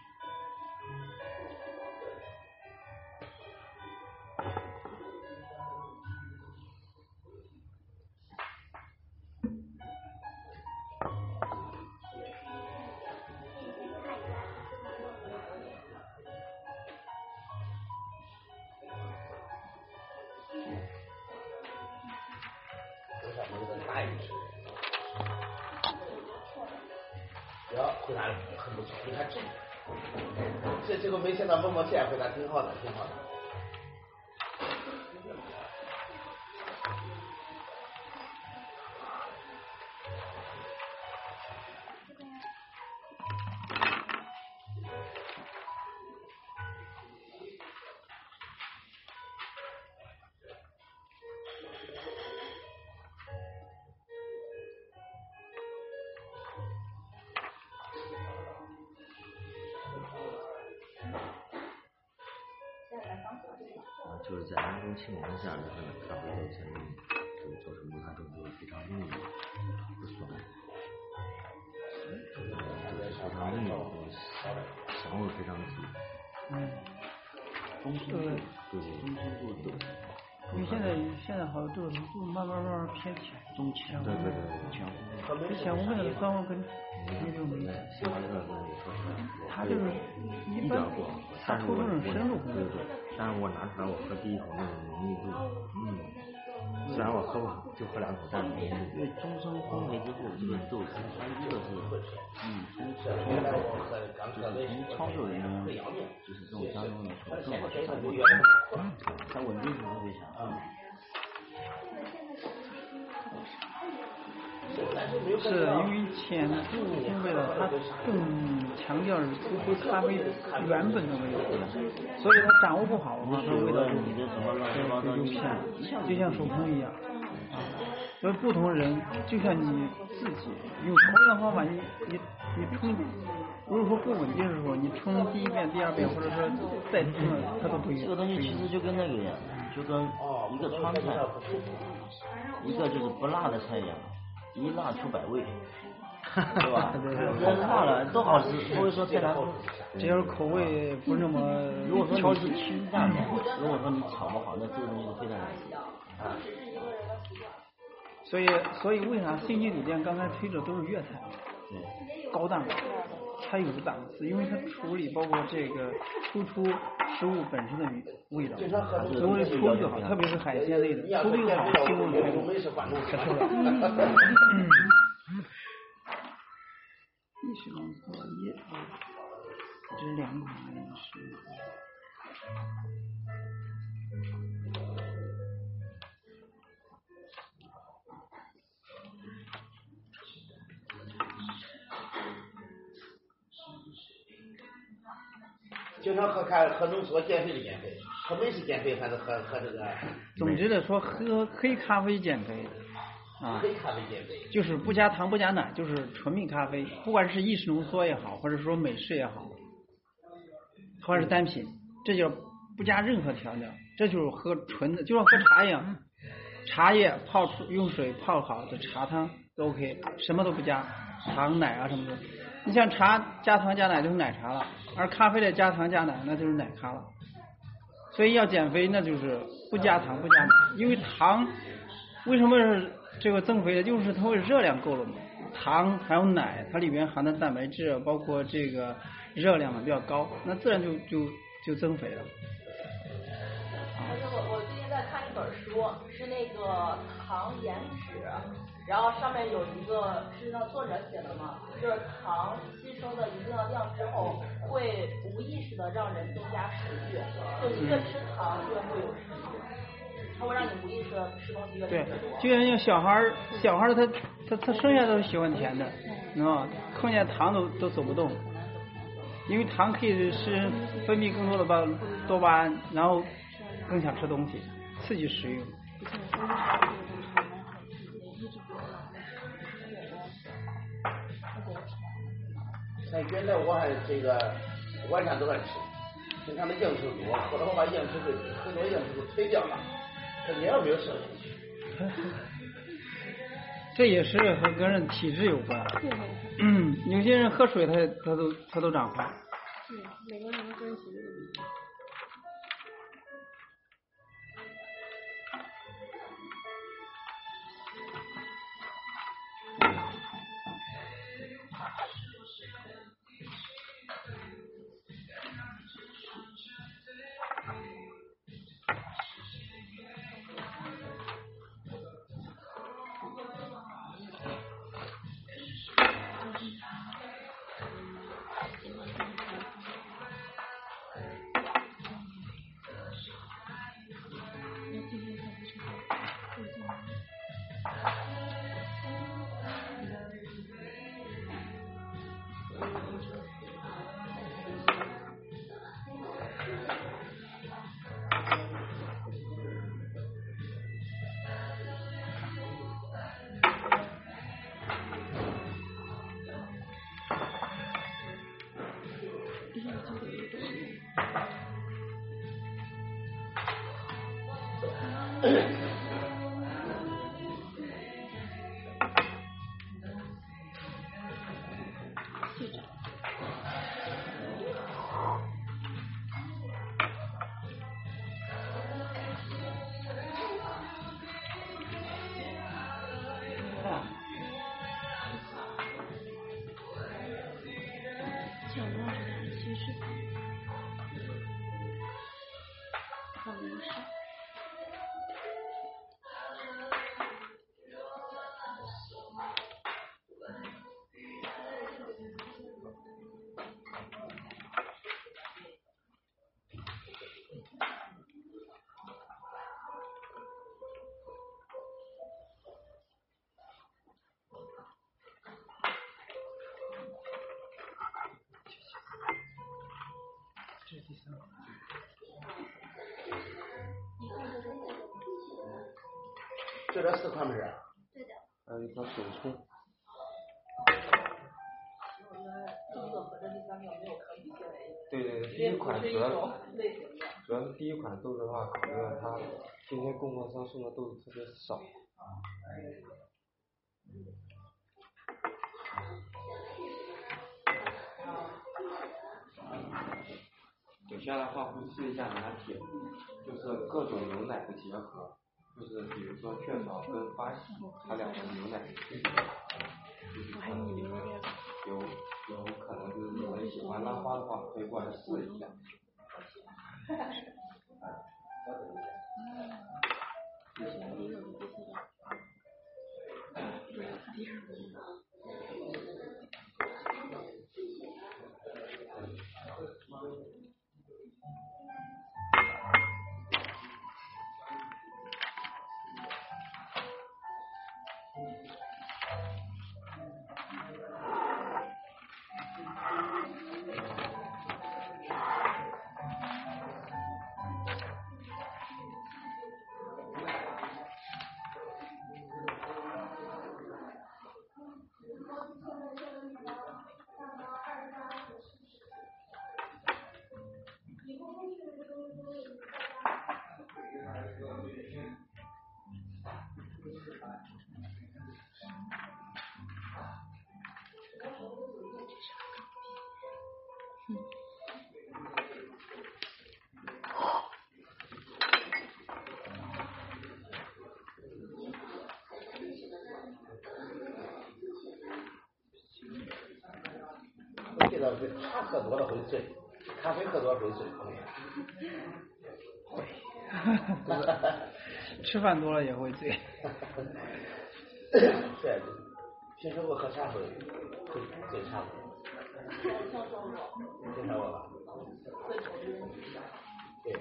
就是在人工情况下，让它的咖啡豆才能就做成它这个非常浓郁不酸，就是非常浓郁，香味非常足。嗯。中深度，对，中深度对。因为现在现在好多都都慢慢慢慢偏甜，中甜。对对对。甜味。以前我们那个酸味跟那种没。喜欢这个东西，说实话。它就是一点过，但是我我对对对，但是我拿出来我喝第一口那种浓郁度，嗯，虽然我喝不就喝两口，但是浓郁度。因为终身烘焙之后，这个豆它这个是，嗯，从从就是从操作人员，就是这种当中来说，更好去掌握，它稳定性特别强。是因为浅度烘焙的，它更强调是突出咖啡原本的味道，所以它掌握不好的话，它味道就就就偏，就像手冲一样。啊所以不同人，就像你自己用同样的方法，你你你冲，如果说不稳定的时候，你冲第一遍、第二遍，或者说再冲，它都不一样。这个东西其实就跟那个一样，就跟一个川菜，一个就是不辣的菜一样。一辣出百味，对吧？辣了都好吃，所以说太难吃。只要是口味不那么，如果说你是清淡的，如果说你炒不好，那这个东西就非常难吃。啊。所以所以为啥星级酒店刚才推的都是粤菜？高档，它有档次，因为它处理包括这个突出食物本身的味道，所以处理的好，特别是海鲜类的，处理好，清炖全部可受了。嗯意式浓缩液，这是两款是。经常喝看喝浓缩减肥的减肥，喝美式减肥还是喝喝这个？总之来说，喝黑咖啡减肥啊，黑咖啡减肥就是不加糖不加奶，就是纯蜜咖啡，不管是意式浓缩也好，或者说美式也好，或者是单品，这叫不加任何调料，这就是喝纯的，就像喝茶一样，茶叶泡出用水泡好的茶汤都 OK，什么都不加，糖奶啊什么的。你像茶加糖加奶就是奶茶了，而咖啡的加糖加奶那就是奶咖了。所以要减肥，那就是不加糖不加奶，因为糖为什么是这个增肥的？就是它会热量够了嘛。糖还有奶，它里面含的蛋白质包括这个热量嘛比较高，那自然就就就增肥了。而且我我最近在看一本书，是那个糖颜脂，然后上面有一个是那作者写的嘛，就是糖吸收的一定的量之后，会无意识的让人增加食欲，就你越吃糖越会有食欲，它会让你无意识的吃东西越吃对越多。，就像小孩儿，小孩儿他他他生下都喜欢甜的，知道吗？碰见糖都都走不动，因为糖可以使人分泌更多的巴多巴胺，然后更想吃东西，刺激食欲。像原来我还这个晚上都爱吃，平常的硬吃多，后来我把硬吃给很多硬吃都推掉了，这也没有剩下去。这也是和个人体质有关。嗯，有些人喝水他他都他都长胖。对，每个人就这四款不是？对的。还有一条手冲。对对对，第一款主要。主要是第一款豆子的话，考虑到它今天供货商送的豆子特别少。我现在的话会试一下拿铁，就是各种牛奶的结合，就是比如说雀巢跟巴西，它两个牛奶区别，就是可能里面有有可能就是你们喜欢拉花的话，可以过来试一下。我记得是茶喝多了会醉，咖啡喝多了会醉。会 吃饭多了也会醉。对，平时我喝茶会会醉茶。听说过吧？对。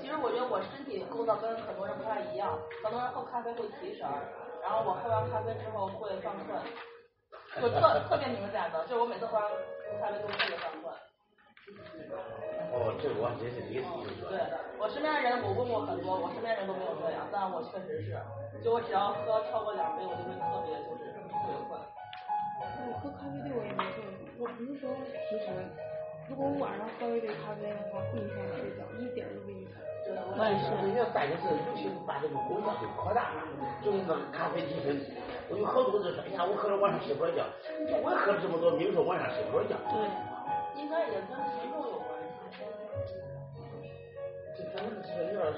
其实我觉得我身体构造跟很多人不太一样，很多人喝咖啡会提神，然后我喝完咖啡之后会犯困，就特特别明显的，就我每次喝完咖啡都特别犯困。哦，这我真是第一次听说。对，我身边的人我问过很多，我身边人都没有这样，但我确实是，就我只要喝超过两杯，我就会特别就是特别困。我喝咖啡对我也没作用，我不是说其实，如果我晚上喝一杯咖啡的话，不影响睡觉，一点都不影响。尤其是把这个功效给扩大了，就是那个咖啡提神。我有好多人说，哎呀，我喝了晚上睡不着觉。我喝了这么多，没有说晚上睡不着觉。对，应该也跟体重有关系。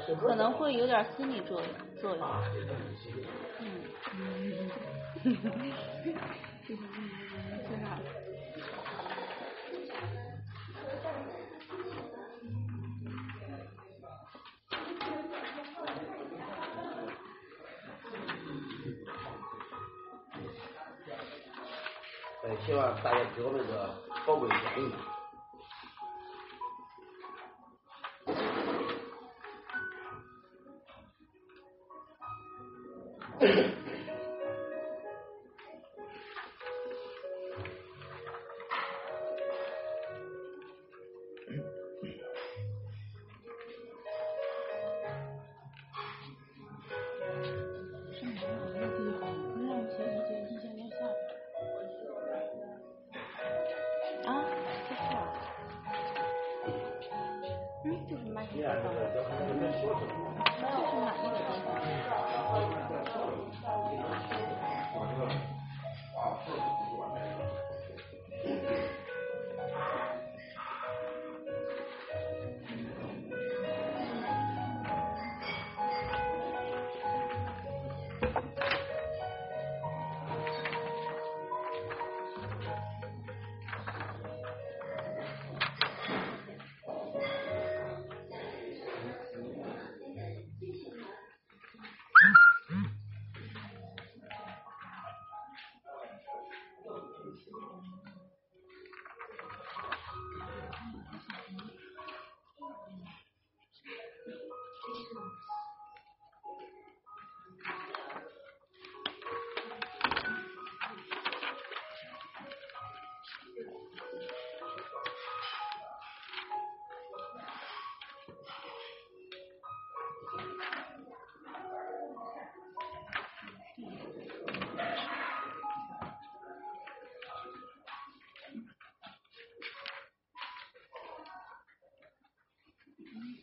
这可能会有点心理作用作用。啊，嗯。嗯。希望大家给我们个宝贵建议。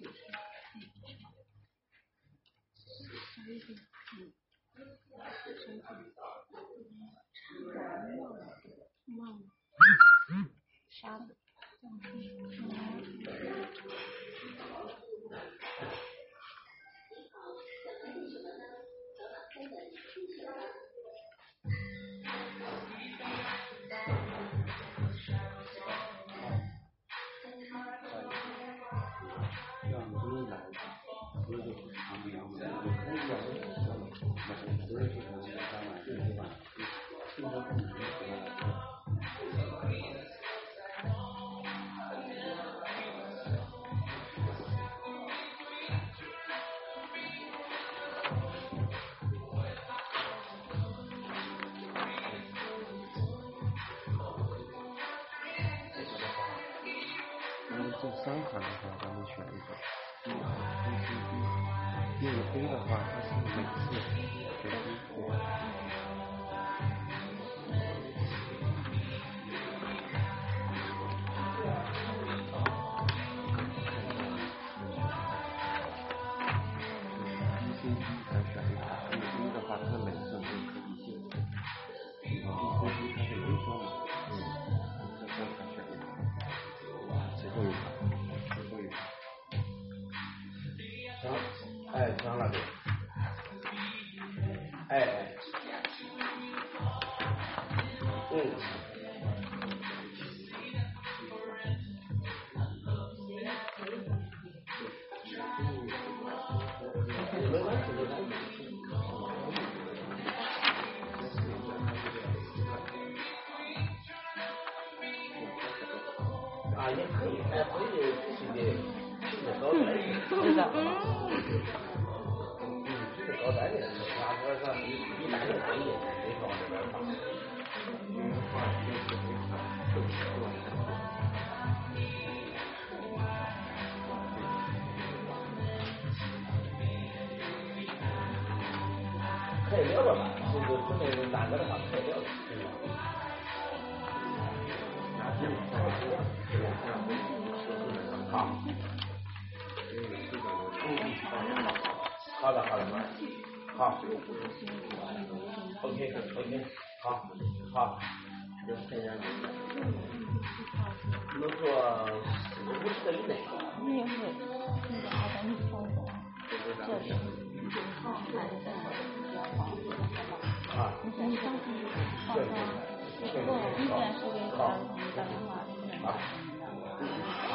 Thank you. Thank you. 的话，它是每次给好的，好的，好。OK OK，好，好。能做五十个以内。你也会那个二百米操作，这里啊。你先上去放松，如果意见是。给小雨打电话，好。好。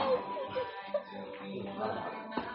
再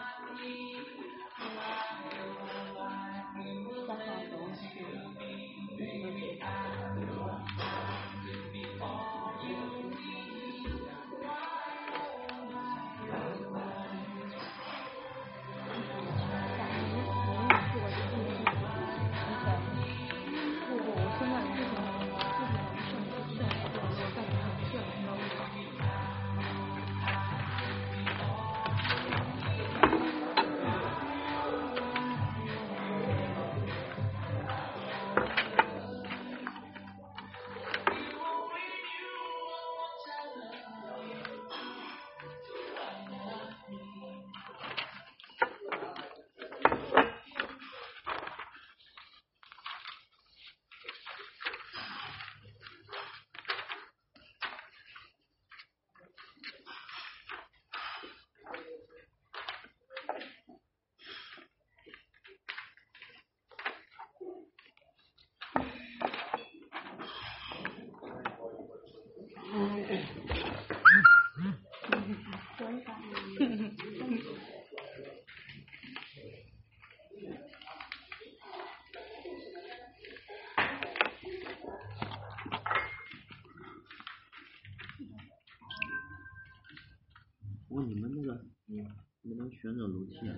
你们那个，你们能旋转楼梯啊？